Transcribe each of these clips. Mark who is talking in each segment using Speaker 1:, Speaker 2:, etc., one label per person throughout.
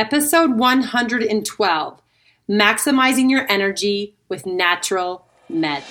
Speaker 1: episode 112 Maximizing Your Energy with Natural Med.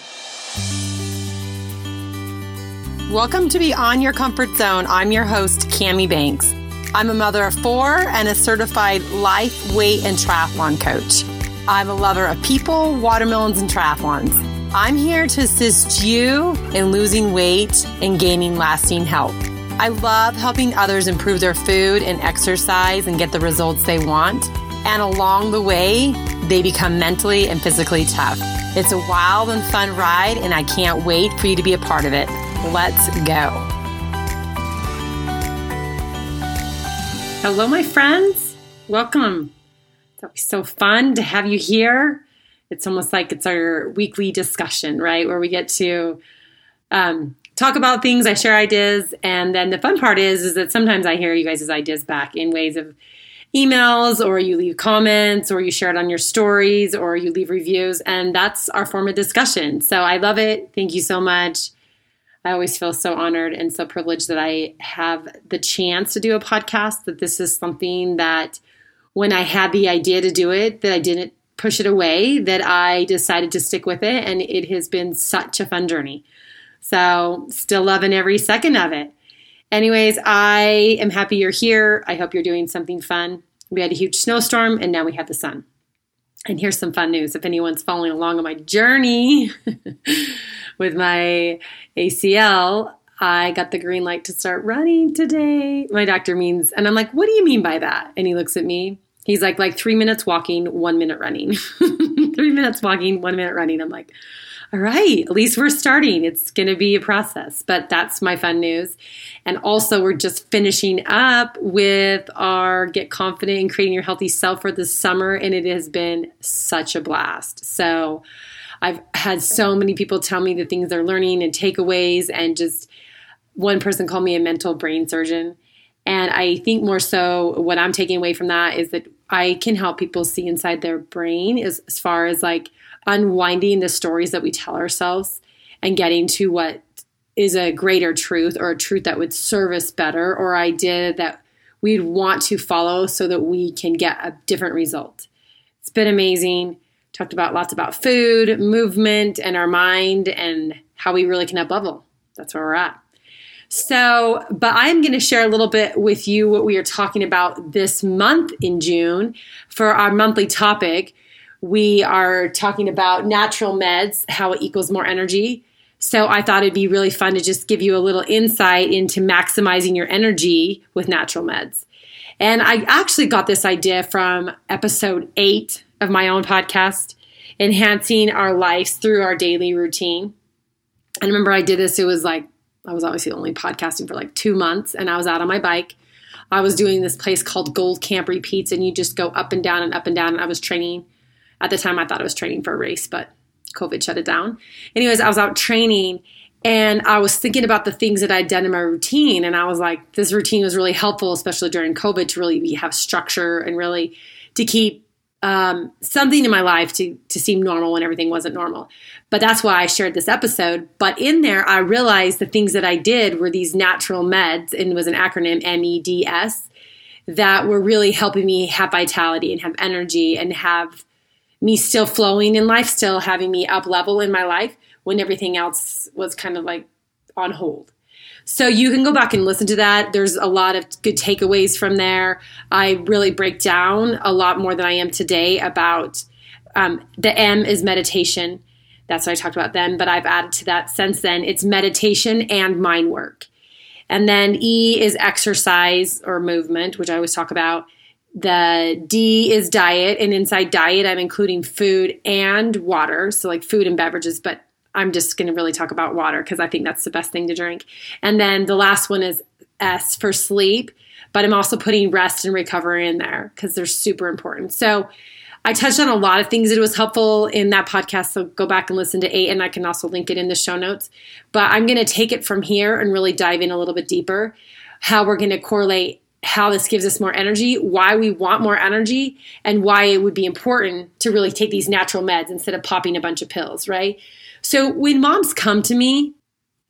Speaker 1: Welcome to Beyond Your Comfort Zone. I'm your host, Kami Banks. I'm a mother of four and a certified life, weight, and triathlon coach. I'm a lover of people, watermelons, and triathlons. I'm here to assist you in losing weight and gaining lasting health. I love helping others improve their food and exercise and get the results they want. And along the way, they become mentally and physically tough. It's a wild and fun ride, and I can't wait for you to be a part of it. Let's go. Hello, my friends. Welcome. It's always so fun to have you here. It's almost like it's our weekly discussion, right? Where we get to um, talk about things, I share ideas, and then the fun part is is that sometimes I hear you guys' ideas back in ways of emails or you leave comments or you share it on your stories or you leave reviews and that's our form of discussion. So I love it. Thank you so much. I always feel so honored and so privileged that I have the chance to do a podcast that this is something that when I had the idea to do it that I didn't push it away that I decided to stick with it and it has been such a fun journey. So, still loving every second of it. Anyways, I am happy you're here. I hope you're doing something fun. We had a huge snowstorm and now we have the sun. And here's some fun news if anyone's following along on my journey with my ACL, I got the green light to start running today. My doctor means, and I'm like, what do you mean by that? And he looks at me. He's like, like three minutes walking, one minute running. three minutes walking, one minute running. I'm like, all right, at least we're starting. It's going to be a process, but that's my fun news. And also, we're just finishing up with our Get Confident in Creating Your Healthy Self for the summer, and it has been such a blast. So, I've had so many people tell me the things they're learning and takeaways, and just one person called me a mental brain surgeon. And I think more so what I'm taking away from that is that I can help people see inside their brain as, as far as like unwinding the stories that we tell ourselves and getting to what is a greater truth or a truth that would serve us better or idea that we'd want to follow so that we can get a different result. It's been amazing. Talked about lots about food, movement, and our mind and how we really can up level. That's where we're at. So, but I'm going to share a little bit with you what we are talking about this month in June for our monthly topic, we are talking about natural meds, how it equals more energy. So I thought it'd be really fun to just give you a little insight into maximizing your energy with natural meds. And I actually got this idea from episode eight of my own podcast, Enhancing Our Lives Through Our Daily Routine. I remember I did this, it was like, I was obviously only podcasting for like two months, and I was out on my bike. I was doing this place called Gold Camp Repeats, and you just go up and down and up and down. And I was training at the time, I thought I was training for a race, but COVID shut it down. Anyways, I was out training and I was thinking about the things that I'd done in my routine. And I was like, this routine was really helpful, especially during COVID, to really have structure and really to keep um, something in my life to, to seem normal when everything wasn't normal. But that's why I shared this episode. But in there, I realized the things that I did were these natural meds, and it was an acronym MEDS, that were really helping me have vitality and have energy and have me still flowing in life, still having me up level in my life when everything else was kind of like on hold. So you can go back and listen to that. There's a lot of good takeaways from there. I really break down a lot more than I am today about um, the M is meditation. That's what I talked about then, but I've added to that since then. It's meditation and mind work. And then E is exercise or movement, which I always talk about. The D is diet, and inside diet, I'm including food and water. So, like food and beverages, but I'm just going to really talk about water because I think that's the best thing to drink. And then the last one is S for sleep, but I'm also putting rest and recovery in there because they're super important. So, I touched on a lot of things that was helpful in that podcast. So go back and listen to eight, and I can also link it in the show notes. But I'm going to take it from here and really dive in a little bit deeper how we're going to correlate how this gives us more energy, why we want more energy, and why it would be important to really take these natural meds instead of popping a bunch of pills, right? So when moms come to me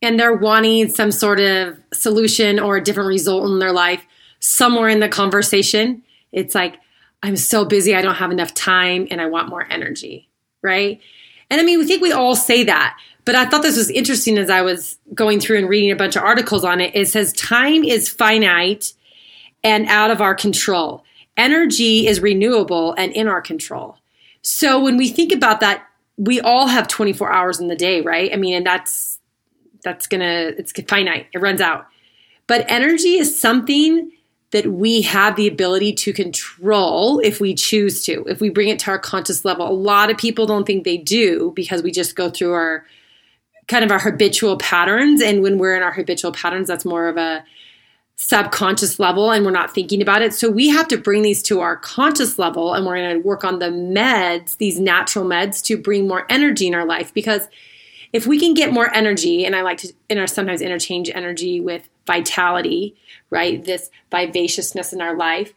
Speaker 1: and they're wanting some sort of solution or a different result in their life, somewhere in the conversation, it's like, I'm so busy, I don't have enough time, and I want more energy, right? And I mean, we think we all say that, but I thought this was interesting as I was going through and reading a bunch of articles on it. It says time is finite and out of our control. Energy is renewable and in our control. So when we think about that, we all have 24 hours in the day, right? I mean, and that's that's gonna it's finite. It runs out. But energy is something that we have the ability to control if we choose to, if we bring it to our conscious level. A lot of people don't think they do because we just go through our kind of our habitual patterns. And when we're in our habitual patterns, that's more of a subconscious level and we're not thinking about it. So we have to bring these to our conscious level and we're going to work on the meds, these natural meds to bring more energy in our life because if we can get more energy and I like to inter- sometimes interchange energy with vitality, right? This vivaciousness in our life.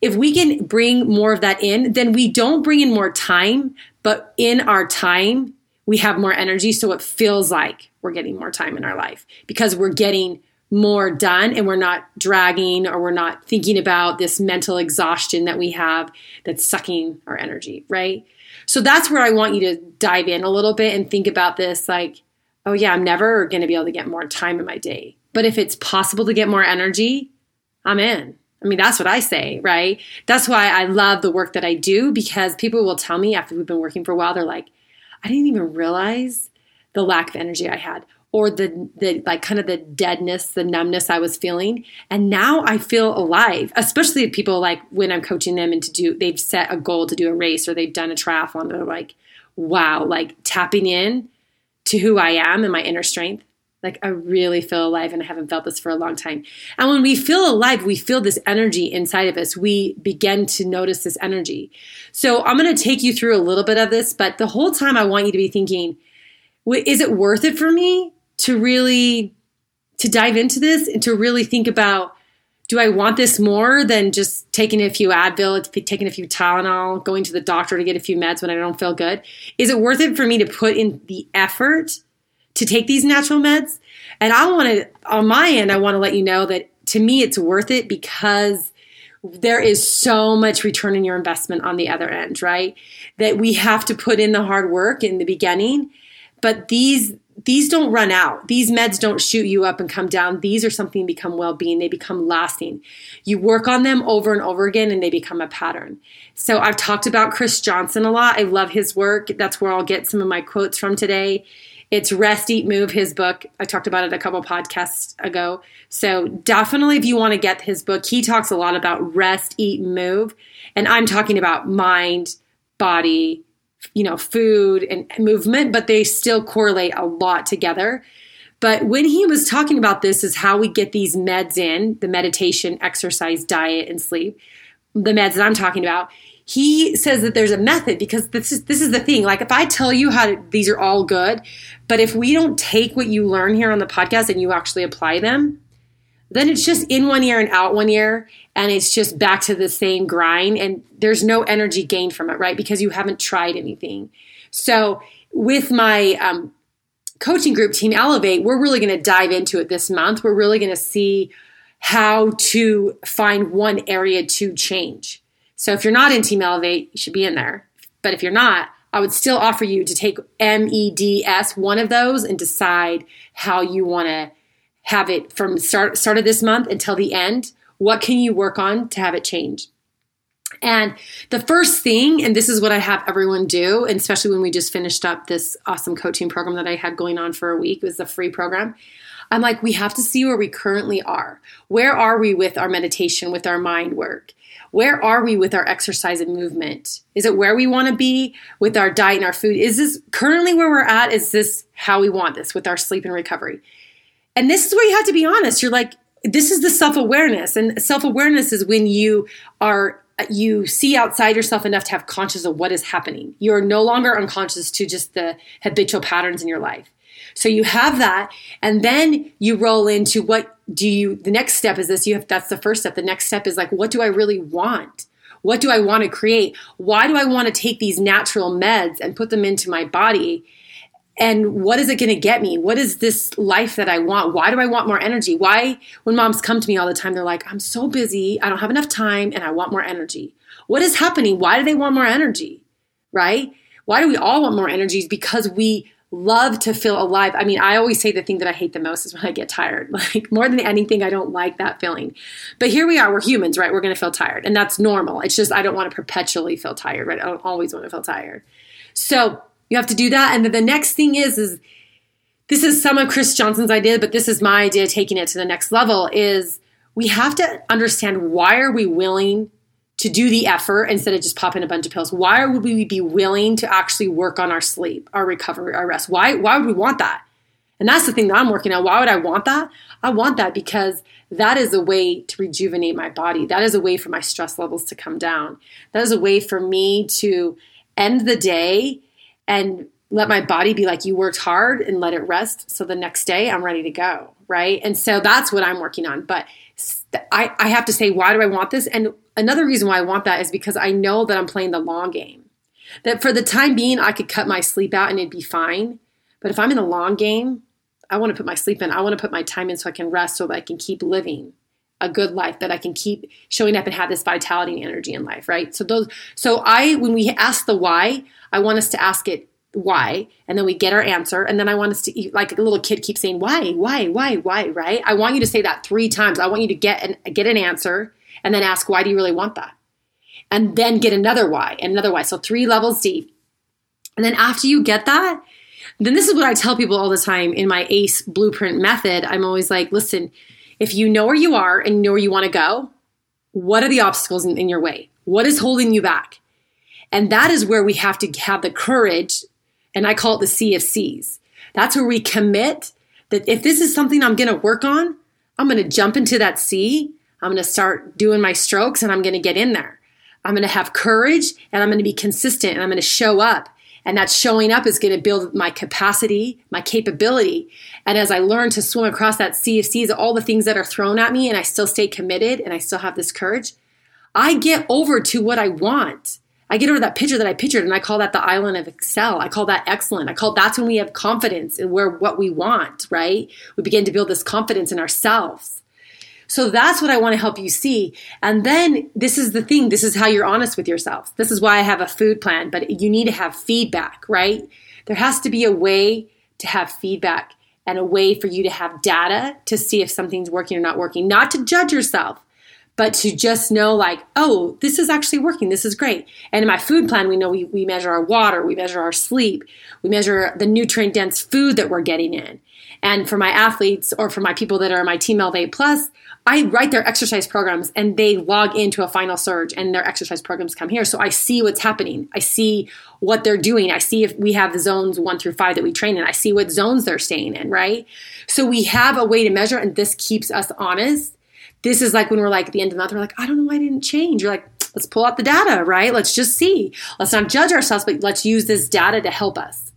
Speaker 1: If we can bring more of that in, then we don't bring in more time, but in our time, we have more energy. So it feels like we're getting more time in our life because we're getting more done and we're not dragging or we're not thinking about this mental exhaustion that we have that's sucking our energy, right? So that's where I want you to dive in a little bit and think about this like, oh yeah, I'm never going to be able to get more time in my day. But if it's possible to get more energy, I'm in. I mean, that's what I say, right? That's why I love the work that I do because people will tell me after we've been working for a while, they're like, I didn't even realize the lack of energy I had or the the like kind of the deadness, the numbness I was feeling. And now I feel alive, especially people like when I'm coaching them and to do they've set a goal to do a race or they've done a triathlon. They're like, wow, like tapping in to who I am and my inner strength. Like I really feel alive and I haven't felt this for a long time. And when we feel alive, we feel this energy inside of us. We begin to notice this energy. So I'm going to take you through a little bit of this, but the whole time I want you to be thinking, is it worth it for me to really to dive into this and to really think about do I want this more than just taking a few Advil, taking a few Tylenol, going to the doctor to get a few meds when I don't feel good? Is it worth it for me to put in the effort to take these natural meds? And I want to, on my end, I want to let you know that to me, it's worth it because there is so much return in your investment on the other end, right? That we have to put in the hard work in the beginning, but these these don't run out. These meds don't shoot you up and come down. These are something become well-being. They become lasting. You work on them over and over again and they become a pattern. So I've talked about Chris Johnson a lot. I love his work. That's where I'll get some of my quotes from today. It's Rest, Eat, Move, his book. I talked about it a couple podcasts ago. So definitely if you want to get his book, he talks a lot about rest, eat, move. And I'm talking about mind, body, you know, food and movement, but they still correlate a lot together. But when he was talking about this, is how we get these meds in the meditation, exercise, diet, and sleep, the meds that I'm talking about. He says that there's a method because this is this is the thing. Like if I tell you how to, these are all good, but if we don't take what you learn here on the podcast and you actually apply them, then it's just in one ear and out one ear and it's just back to the same grind and there's no energy gained from it right? Because you haven't tried anything. So with my um, coaching group team elevate we're really going to dive into it this month. We're really going to see how to find one area to change. So if you're not in team elevate you should be in there. But if you're not I would still offer you to take MEDS, one of those, and decide how you want to have it from start start of this month until the end. What can you work on to have it change? And the first thing, and this is what I have everyone do, and especially when we just finished up this awesome coaching program that I had going on for a week, it was a free program. I'm like, we have to see where we currently are. Where are we with our meditation, with our mind work? Where are we with our exercise and movement? Is it where we want to be with our diet and our food? Is this currently where we're at? Is this how we want this with our sleep and recovery? And this is where you have to be honest. You're like, this is the self awareness. And self awareness is when you are you see outside yourself enough to have conscious of what is happening. You're no longer unconscious to just the habitual patterns in your life. So you have that, and then you roll into what do you? The next step is this. You have that's the first step. The next step is like, what do I really want? What do I want to create? Why do I want to take these natural meds and put them into my body? And what is it going to get me? What is this life that I want? Why do I want more energy? Why, when moms come to me all the time, they're like, I'm so busy, I don't have enough time, and I want more energy. What is happening? Why do they want more energy? Right? Why do we all want more energy? Is because we love to feel alive. I mean, I always say the thing that I hate the most is when I get tired. Like more than anything, I don't like that feeling. But here we are, we're humans, right? We're going to feel tired, and that's normal. It's just I don't want to perpetually feel tired, right? I don't always want to feel tired. So you have to do that. And then the next thing is, is this is some of Chris Johnson's idea, but this is my idea taking it to the next level is we have to understand why are we willing to do the effort instead of just popping a bunch of pills? Why would we be willing to actually work on our sleep, our recovery, our rest? Why, why would we want that? And that's the thing that I'm working on. Why would I want that? I want that because that is a way to rejuvenate my body. That is a way for my stress levels to come down. That is a way for me to end the day and let my body be like, you worked hard and let it rest. So the next day I'm ready to go. Right. And so that's what I'm working on. But I, I have to say, why do I want this? And another reason why I want that is because I know that I'm playing the long game. That for the time being, I could cut my sleep out and it'd be fine. But if I'm in the long game, I want to put my sleep in. I want to put my time in so I can rest so that I can keep living a good life that I can keep showing up and have this vitality and energy in life, right? So those so I when we ask the why, I want us to ask it why and then we get our answer and then i want us to eat like a little kid keeps saying why why why why right? I want you to say that three times. I want you to get an get an answer and then ask why do you really want that? And then get another why and another why. So three levels deep. And then after you get that then this is what i tell people all the time in my ace blueprint method. I'm always like listen if you know where you are and know where you want to go what are the obstacles in, in your way? What is holding you back and that is where we have to have the courage and I call it the C of. That's where we commit that if this is something I'm going to work on, I'm going to jump into that sea. I'm going to start doing my strokes and I'm going to get in there. I'm going to have courage and I'm going to be consistent and I'm going to show up. And that showing up is going to build my capacity, my capability. And as I learn to swim across that sea of seas, all the things that are thrown at me, and I still stay committed and I still have this courage, I get over to what I want. I get over that picture that I pictured and I call that the island of excel. I call that excellent. I call that's when we have confidence in where what we want, right? We begin to build this confidence in ourselves. So that's what I want to help you see. And then this is the thing. This is how you're honest with yourself. This is why I have a food plan, but you need to have feedback, right? There has to be a way to have feedback and a way for you to have data to see if something's working or not working, not to judge yourself, but to just know like, oh, this is actually working. This is great. And in my food plan, we know we, we measure our water, we measure our sleep, we measure the nutrient dense food that we're getting in. And for my athletes or for my people that are my Team Elevate Plus, I write their exercise programs and they log into a final surge and their exercise programs come here. So I see what's happening. I see what they're doing. I see if we have the zones one through five that we train in. I see what zones they're staying in, right? So we have a way to measure and this keeps us honest this is like when we're like at the end of the month, we're like, I don't know why I didn't change. You're like, let's pull out the data, right? Let's just see. Let's not judge ourselves, but let's use this data to help us.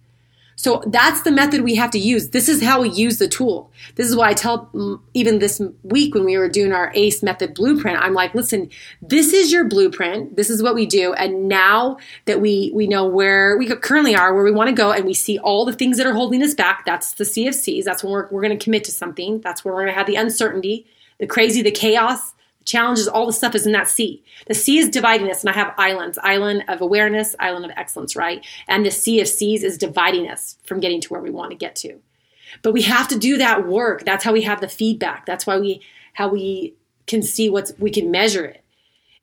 Speaker 1: So that's the method we have to use. This is how we use the tool. This is why I tell mm, even this week when we were doing our ACE method blueprint, I'm like, listen, this is your blueprint. This is what we do. And now that we we know where we currently are, where we want to go, and we see all the things that are holding us back, that's the CFCs. That's when we're, we're going to commit to something. That's where we're going to have the uncertainty the crazy, the chaos, the challenges, all the stuff is in that sea. The sea is dividing us, and I have islands island of awareness, island of excellence, right? And the sea of seas is dividing us from getting to where we want to get to. But we have to do that work. That's how we have the feedback. That's why we how we can see what's we can measure it.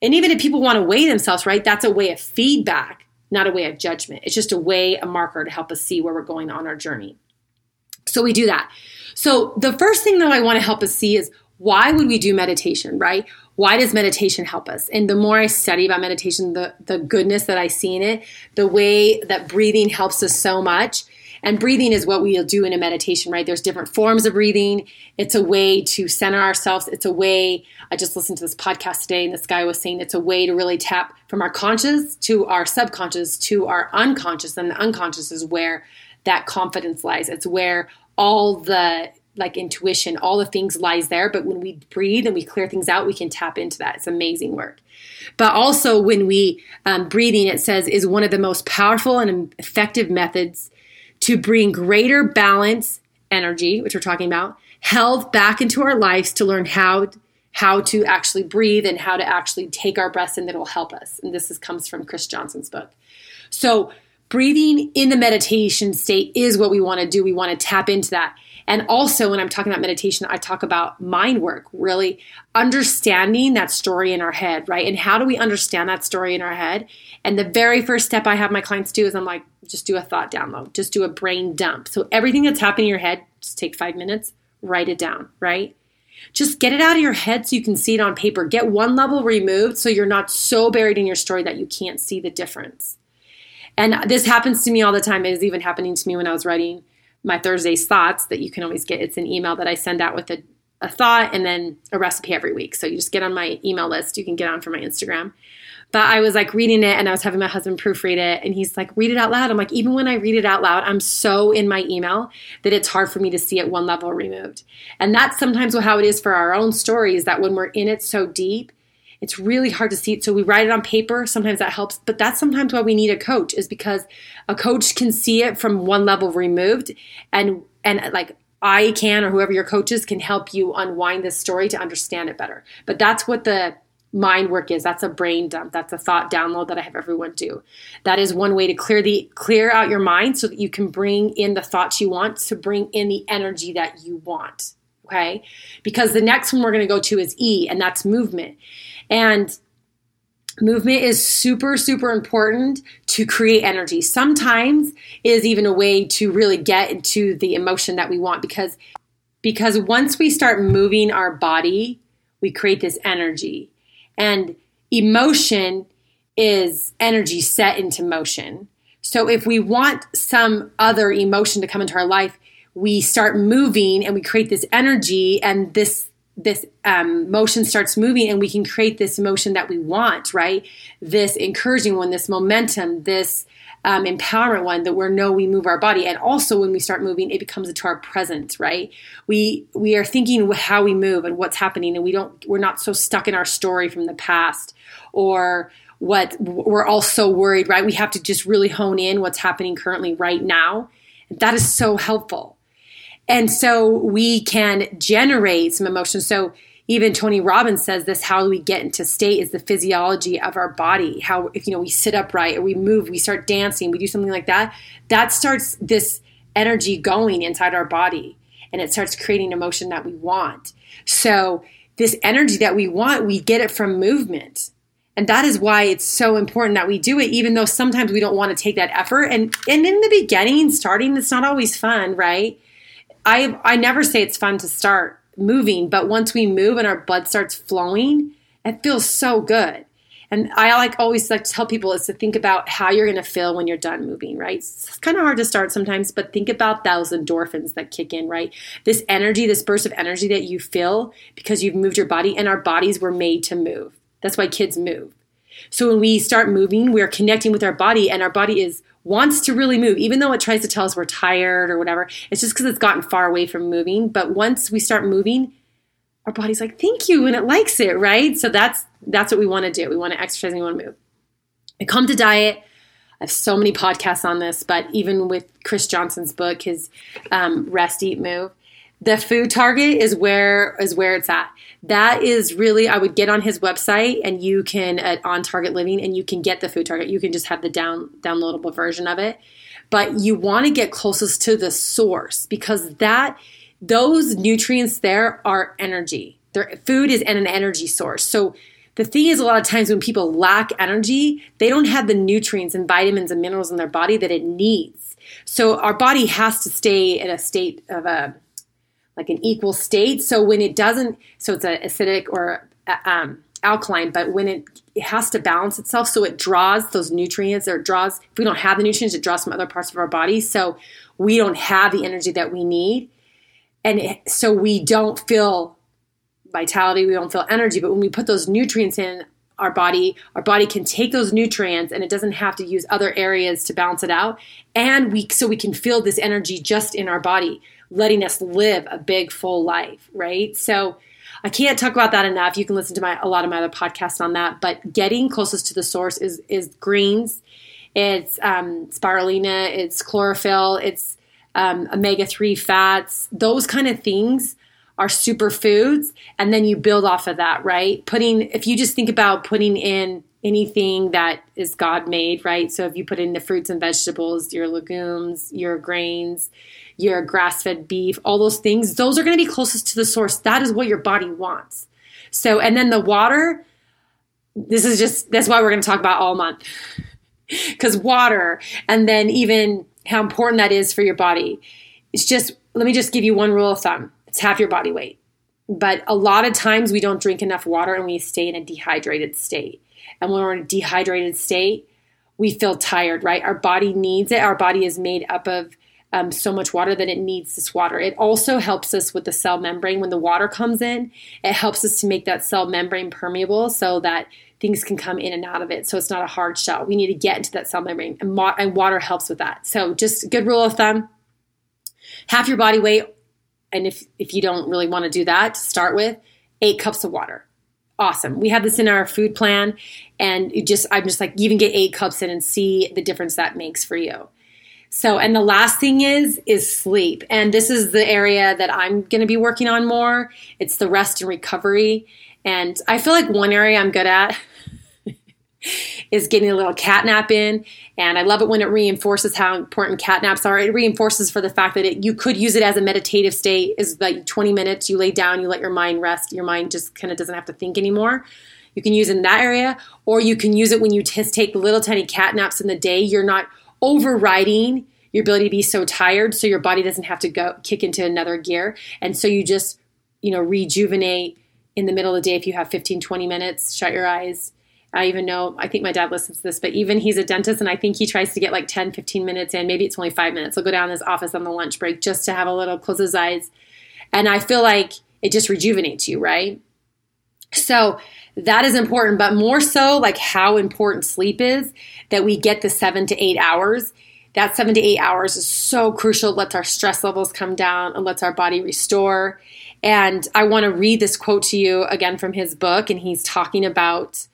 Speaker 1: And even if people want to weigh themselves, right? That's a way of feedback, not a way of judgment. It's just a way, a marker to help us see where we're going on our journey. So we do that. So the first thing that I want to help us see is why would we do meditation, right? Why does meditation help us? And the more I study about meditation, the, the goodness that I see in it, the way that breathing helps us so much. And breathing is what we'll do in a meditation, right? There's different forms of breathing. It's a way to center ourselves. It's a way, I just listened to this podcast today, and this guy was saying it's a way to really tap from our conscious to our subconscious to our unconscious. And the unconscious is where that confidence lies. It's where all the like intuition, all the things lies there. But when we breathe and we clear things out, we can tap into that. It's amazing work. But also when we um, breathing, it says is one of the most powerful and effective methods to bring greater balance, energy, which we're talking about, health back into our lives to learn how how to actually breathe and how to actually take our breaths and that'll help us. And this is, comes from Chris Johnson's book. So breathing in the meditation state is what we want to do. We want to tap into that. And also, when I'm talking about meditation, I talk about mind work, really understanding that story in our head, right? And how do we understand that story in our head? And the very first step I have my clients do is I'm like, just do a thought download, just do a brain dump. So everything that's happening in your head, just take five minutes, write it down, right? Just get it out of your head so you can see it on paper. Get one level removed so you're not so buried in your story that you can't see the difference. And this happens to me all the time. It is even happening to me when I was writing my Thursday's thoughts that you can always get. It's an email that I send out with a, a thought and then a recipe every week. So you just get on my email list. You can get on for my Instagram. But I was like reading it and I was having my husband proofread it and he's like, read it out loud. I'm like, even when I read it out loud, I'm so in my email that it's hard for me to see it one level removed. And that's sometimes how it is for our own stories that when we're in it so deep, it's really hard to see it. So we write it on paper. Sometimes that helps, but that's sometimes why we need a coach is because a coach can see it from one level removed and, and like I can, or whoever your coach is can help you unwind this story to understand it better. But that's what the mind work is. That's a brain dump. That's a thought download that I have everyone do. That is one way to clear the clear out your mind so that you can bring in the thoughts you want to bring in the energy that you want. Okay? Because the next one we're going to go to is E and that's movement. And movement is super super important to create energy. Sometimes is even a way to really get into the emotion that we want because because once we start moving our body we create this energy. And emotion is energy set into motion. So if we want some other emotion to come into our life we start moving and we create this energy and this this um, motion starts moving and we can create this motion that we want right? This encouraging one this momentum this um, empowerment one that we know we move our body. And also when we start moving it becomes into our present right? We we are thinking how we move and what's happening and we don't we're not so stuck in our story from the past or what we're all so worried right? We have to just really hone in what's happening currently right now. That is so helpful and so we can generate some emotion. So even Tony Robbins says this how we get into state is the physiology of our body. How if you know we sit upright or we move, we start dancing, we do something like that, that starts this energy going inside our body and it starts creating emotion that we want. So this energy that we want, we get it from movement. And that is why it's so important that we do it, even though sometimes we don't want to take that effort. And, and in the beginning, starting, it's not always fun, right? I I never say it's fun to start moving, but once we move and our blood starts flowing, it feels so good. And I like always like to tell people is to think about how you're going to feel when you're done moving, right? It's kind of hard to start sometimes, but think about those endorphins that kick in, right? This energy, this burst of energy that you feel because you've moved your body, and our bodies were made to move. That's why kids move. So when we start moving, we're connecting with our body, and our body is wants to really move, even though it tries to tell us we're tired or whatever. It's just because it's gotten far away from moving. But once we start moving, our body's like, "Thank you," and it likes it, right? So that's that's what we want to do. We want to exercise and we want to move. I come to diet. I have so many podcasts on this, but even with Chris Johnson's book, his um, Rest, Eat, Move, the food target is where is where it's at. That is really i would get on his website and you can on target living and you can get the food target. You can just have the down downloadable version of it. But you want to get closest to the source because that those nutrients there are energy. Their food is an energy source. So the thing is a lot of times when people lack energy they don't have the nutrients and vitamins and minerals in their body that it needs. So our body has to stay in a state of a like an equal state. So when it doesn't, so it's an acidic or um, alkaline, but when it, it has to balance itself, so it draws those nutrients or draws, if we don't have the nutrients, it draws from other parts of our body. So we don't have the energy that we need. And it, so we don't feel vitality, we don't feel energy. But when we put those nutrients in our body, our body can take those nutrients and it doesn't have to use other areas to balance it out. And we, so we can feel this energy just in our body letting us live a big full life, right? So I can't talk about that enough. You can listen to my a lot of my other podcasts on that, but getting closest to the source is is greens it's um, spirulina, it's chlorophyll, it's um, omega 3 fats, those kind of things are superfoods. And then you build off of that, right? Putting, if you just think about putting in anything that is God made, right? So if you put in the fruits and vegetables, your legumes, your grains, your grass fed beef, all those things, those are going to be closest to the source. That is what your body wants. So, and then the water, this is just, that's why we're going to talk about all month. Because water, and then even how important that is for your body. It's just, let me just give you one rule of thumb it's half your body weight. But a lot of times we don't drink enough water and we stay in a dehydrated state. And when we're in a dehydrated state, we feel tired, right? Our body needs it. Our body is made up of um, so much water that it needs this water. It also helps us with the cell membrane. When the water comes in, it helps us to make that cell membrane permeable so that things can come in and out of it. So it's not a hard shell. We need to get into that cell membrane, and, mo- and water helps with that. So just good rule of thumb: half your body weight and if if you don't really want to do that to start with, eight cups of water. Awesome. We have this in our food plan, and just I'm just like even get eight cups in and see the difference that makes for you. So, and the last thing is is sleep, and this is the area that I'm going to be working on more. It's the rest and recovery, and I feel like one area I'm good at is getting a little cat nap in. And I love it when it reinforces how important cat naps are. It reinforces for the fact that it, you could use it as a meditative state. Is like 20 minutes, you lay down, you let your mind rest. Your mind just kind of doesn't have to think anymore. You can use it in that area, or you can use it when you just take little tiny cat naps in the day. You're not overriding your ability to be so tired, so your body doesn't have to go kick into another gear. And so you just, you know, rejuvenate in the middle of the day if you have 15, 20 minutes, shut your eyes, I even know, I think my dad listens to this, but even he's a dentist and I think he tries to get like 10, 15 minutes in. Maybe it's only five minutes. He'll go down to his office on the lunch break just to have a little close his eyes. And I feel like it just rejuvenates you, right? So that is important, but more so like how important sleep is that we get the seven to eight hours. That seven to eight hours is so crucial. It lets our stress levels come down and lets our body restore. And I want to read this quote to you again from his book. And he's talking about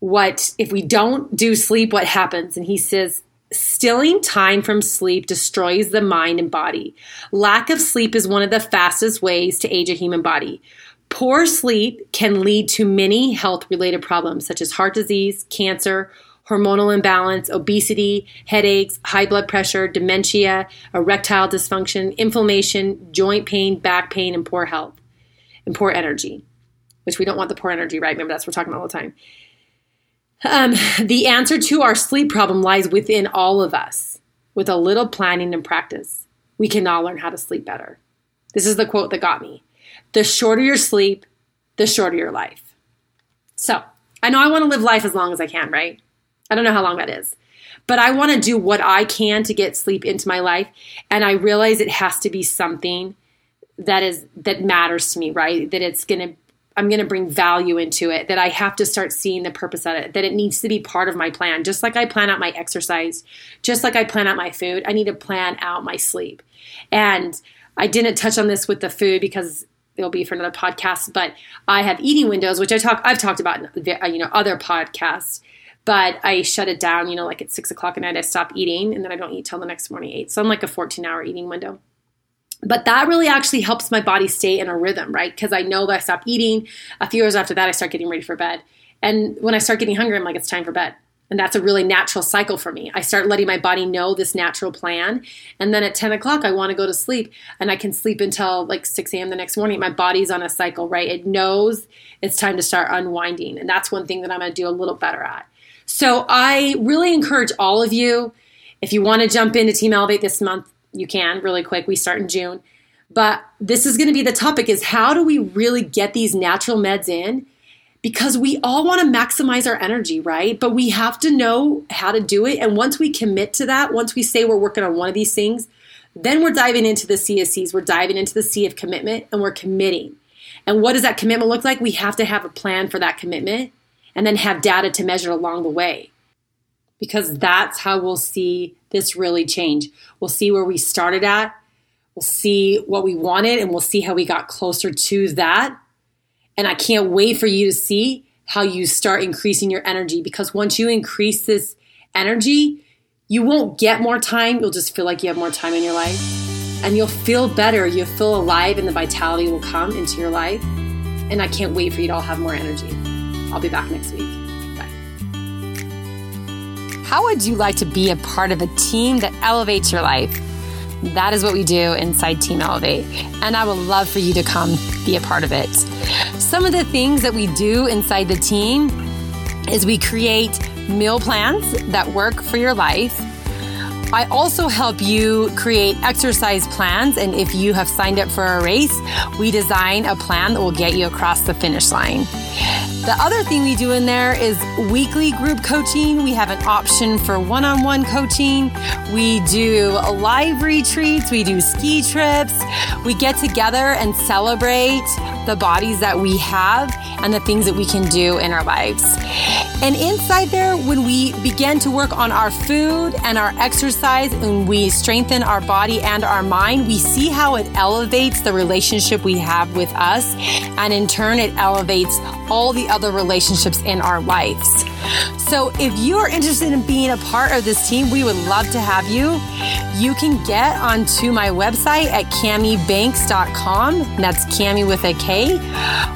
Speaker 1: what if we don't do sleep what happens? And he says stealing time from sleep destroys the mind and body. Lack of sleep is one of the fastest ways to age a human body. Poor sleep can lead to many health related problems such as heart disease cancer hormonal imbalance obesity headaches high blood pressure dementia erectile dysfunction inflammation joint pain back pain and poor health and poor energy which we don't want the poor energy right? Remember that's what we're talking about all the time um, the answer to our sleep problem lies within all of us. With a little planning and practice, we can all learn how to sleep better. This is the quote that got me. The shorter your sleep, the shorter your life. So, I know I want to live life as long as I can, right? I don't know how long that is. But I want to do what I can to get sleep into my life. And I realize it has to be something that is that matters to me, right? That it's going to I'm going to bring value into it, that I have to start seeing the purpose of it, that it needs to be part of my plan. Just like I plan out my exercise, just like I plan out my food, I need to plan out my sleep. And I didn't touch on this with the food because it'll be for another podcast, but I have eating windows, which I talk, I've talked about in uh, you know, other podcasts but I shut it down, you know, like at six o'clock at night, I stop eating and then I don't eat till the next morning, eight. So I'm like a 14 hour eating window. But that really actually helps my body stay in a rhythm, right? Because I know that I stop eating. A few hours after that, I start getting ready for bed. And when I start getting hungry, I'm like, it's time for bed. And that's a really natural cycle for me. I start letting my body know this natural plan. And then at 10 o'clock, I want to go to sleep. And I can sleep until like 6 a.m. the next morning. My body's on a cycle, right? It knows it's time to start unwinding. And that's one thing that I'm going to do a little better at. So I really encourage all of you, if you want to jump into Team Elevate this month, you can really quick. We start in June. But this is going to be the topic is how do we really get these natural meds in? Because we all want to maximize our energy, right? But we have to know how to do it. And once we commit to that, once we say we're working on one of these things, then we're diving into the CSCs. We're diving into the sea of commitment and we're committing. And what does that commitment look like? We have to have a plan for that commitment and then have data to measure along the way because that's how we'll see this really change. We'll see where we started at, we'll see what we wanted, and we'll see how we got closer to that. And I can't wait for you to see how you start increasing your energy because once you increase this energy, You won't get more time, you'll just feel like you have more time in your life. And you'll feel better, you'll feel alive, and the vitality will come into your life. And I can't wait for you to all have more energy. I'll be back next week. How would you like to be a part of a team that elevates your life? That is what we do inside Team Elevate, and I would love for you to come be a part of it. Some of the things that we do inside the team is we create meal plans that work for your life. I also help you create exercise plans. And if you have signed up for a race, we design a plan that will get you across the finish line. The other thing we do in there is weekly group coaching. We have an option for one on one coaching. We do live retreats. We do ski trips. We get together and celebrate the bodies that we have and the things that we can do in our lives. And inside there, when we begin to work on our food and our exercise and we strengthen our body and our mind, we see how it elevates the relationship we have with us. And in turn, it elevates all the other relationships in our lives. So if you are interested in being a part of this team, we would love to have you. You can get onto my website at kamibanks.com. That's Kami with a K.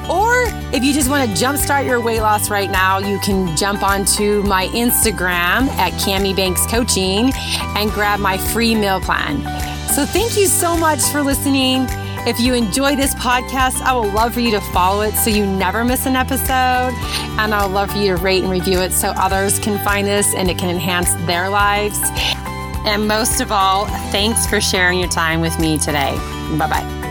Speaker 1: Or if you just want to jumpstart your weight loss right now, you can jump onto my Instagram at Kami Banks Coaching and grab my free meal plan. So thank you so much for listening. If you enjoy this podcast, I would love for you to follow it so you never miss an episode. And I would love for you to rate and review it so others can find this and it can enhance their lives. And most of all, thanks for sharing your time with me today. Bye bye.